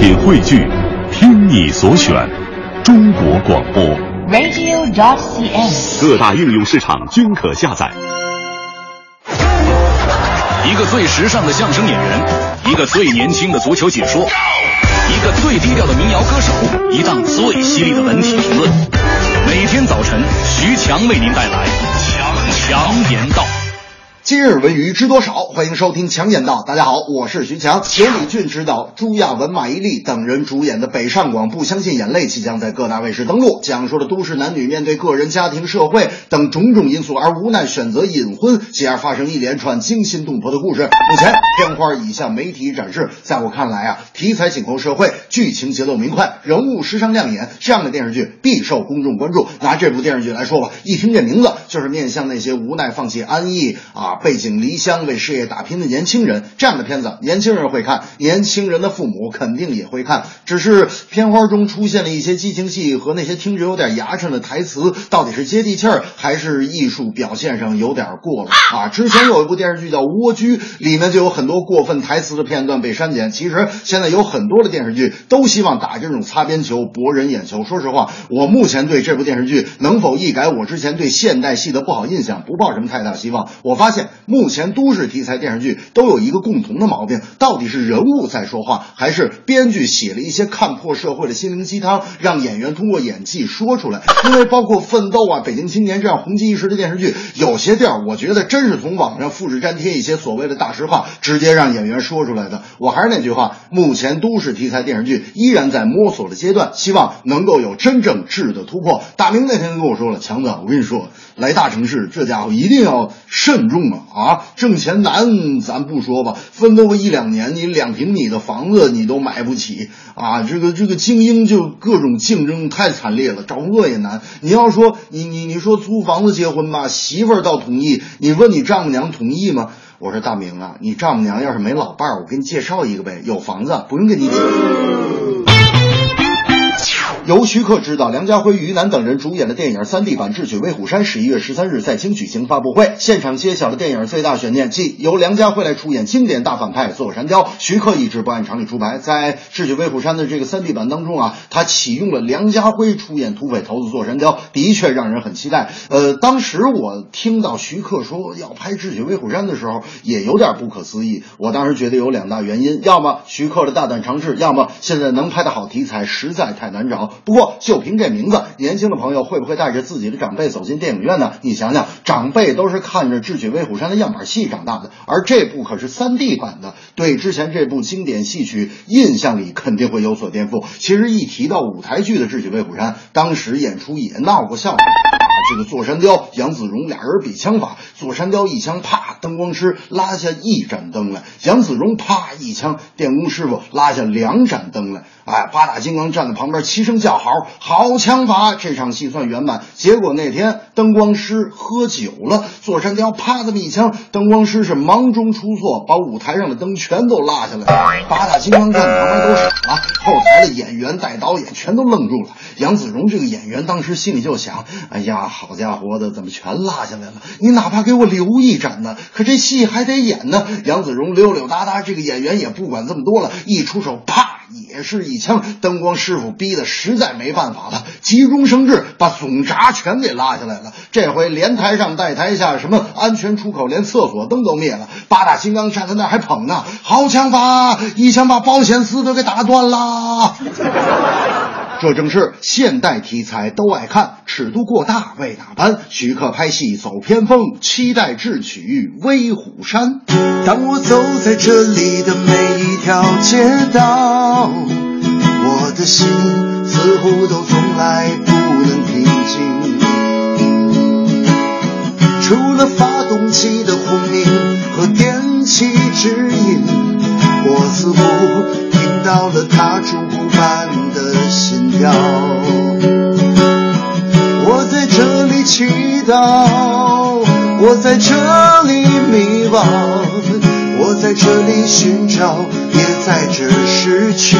品汇聚，听你所选，中国广播。radio.dot.cn，。各大应用市场均可下载。一个最时尚的相声演员，一个最年轻的足球解说，一个最低调的民谣歌手，一档最犀利的文体评论。每天早晨，徐强为您带来强强言道。今日文娱知多少？欢迎收听强言道。大家好，我是徐强。由李俊执导，朱亚文、马伊琍等人主演的北上广不相信眼泪即将在各大卫视登陆，讲述了都市男女面对个人、家庭、社会等种种因素而无奈选择隐婚，继而发生一连串惊心动魄的故事。目前片花已向媒体展示，在我看来啊，题材紧扣社会，剧情节奏明快，人物时尚亮眼，这样的电视剧必受公众关注。拿这部电视剧来说吧，一听这名字就是面向那些无奈放弃安逸啊。背井离乡为事业打拼的年轻人，这样的片子年轻人会看，年轻人的父母肯定也会看。只是片花中出现了一些激情戏和那些听着有点牙碜的台词，到底是接地气儿还是艺术表现上有点过了啊？之前有一部电视剧叫《蜗居》，里面就有很多过分台词的片段被删减。其实现在有很多的电视剧都希望打这种擦边球博人眼球。说实话，我目前对这部电视剧能否一改我之前对现代戏的不好印象，不抱什么太大希望。我发现。目前都市题材电视剧都有一个共同的毛病，到底是人物在说话，还是编剧写了一些看破社会的心灵鸡汤，让演员通过演技说出来？因为包括《奋斗》啊、《北京青年》这样红极一时的电视剧，有些地儿我觉得真是从网上复制粘贴一些所谓的大实话，直接让演员说出来的。我还是那句话，目前都市题材电视剧依然在摸索的阶段，希望能够有真正质的突破。大明那天跟我说了，强子，我跟你说，来大城市这家伙一定要慎重啊！挣钱难，咱不说吧，奋斗个一两年，你两平米的房子你都买不起啊！这个这个精英就各种竞争太惨烈了，找工作也难。你要说你你你说租房子结婚吧，媳妇儿倒同意，你问你丈母娘同意吗？我说大明啊，你丈母娘要是没老伴儿，我给你介绍一个呗，有房子不用跟你挤。由徐克执导、梁家辉、于楠等人主演的电影三 D 版《智取威虎山》十一月十三日在京举行发布会，现场揭晓了电影最大悬念，即由梁家辉来出演经典大反派座山雕。徐克一直不按常理出牌，在《智取威虎山》的这个三 D 版当中啊，他启用了梁家辉出演土匪头子座山雕，的确让人很期待。呃，当时我听到徐克说要拍《智取威虎山》的时候，也有点不可思议。我当时觉得有两大原因，要么徐克的大胆尝试，要么现在能拍的好题材实在太难找。不过，就凭这名字，年轻的朋友会不会带着自己的长辈走进电影院呢？你想想，长辈都是看着《智取威虎山》的样板戏长大的，而这部可是 3D 版的，对之前这部经典戏曲印象里肯定会有所颠覆。其实一提到舞台剧的《智取威虎山》，当时演出也闹过笑话。这个座山雕杨子荣俩人比枪法，座山雕一枪，啪，灯光师拉下一盏灯来；杨子荣啪一枪，电工师傅拉下两盏灯来。哎，八大金刚站在旁边齐声叫好，好枪法！这场戏算圆满。结果那天灯光师喝酒了，座山雕啪这么一枪，灯光师是忙中出错，把舞台上的灯全都拉下来了。八大金刚站在旁边都傻了，后台的演员带导演全都愣住了。杨子荣这个演员当时心里就想：哎呀，好家伙的，怎么全拉下来了？你哪怕给我留一盏呢？可这戏还得演呢。杨子荣溜溜达达，这个演员也不管这么多了，一出手，啪，也是一枪。灯光师傅逼得实在没办法了，急中生智，把总闸全给拉下来了。这回连台上带台下，什么安全出口，连厕所灯都灭了。八大金刚站在那还捧呢，好枪法，一枪把保险丝都给打断了。这正是现代题材都爱看，尺度过大为哪般？徐克拍戏走偏锋，期待智取威虎山。当我走在这里的每条街道，我的心似乎都从来不能平静。除了发动机的轰鸣和电气指引，我似乎听到了它烛鼓般的心跳。我在这里祈祷，我在这里迷惘，在这里寻找，也在这失去。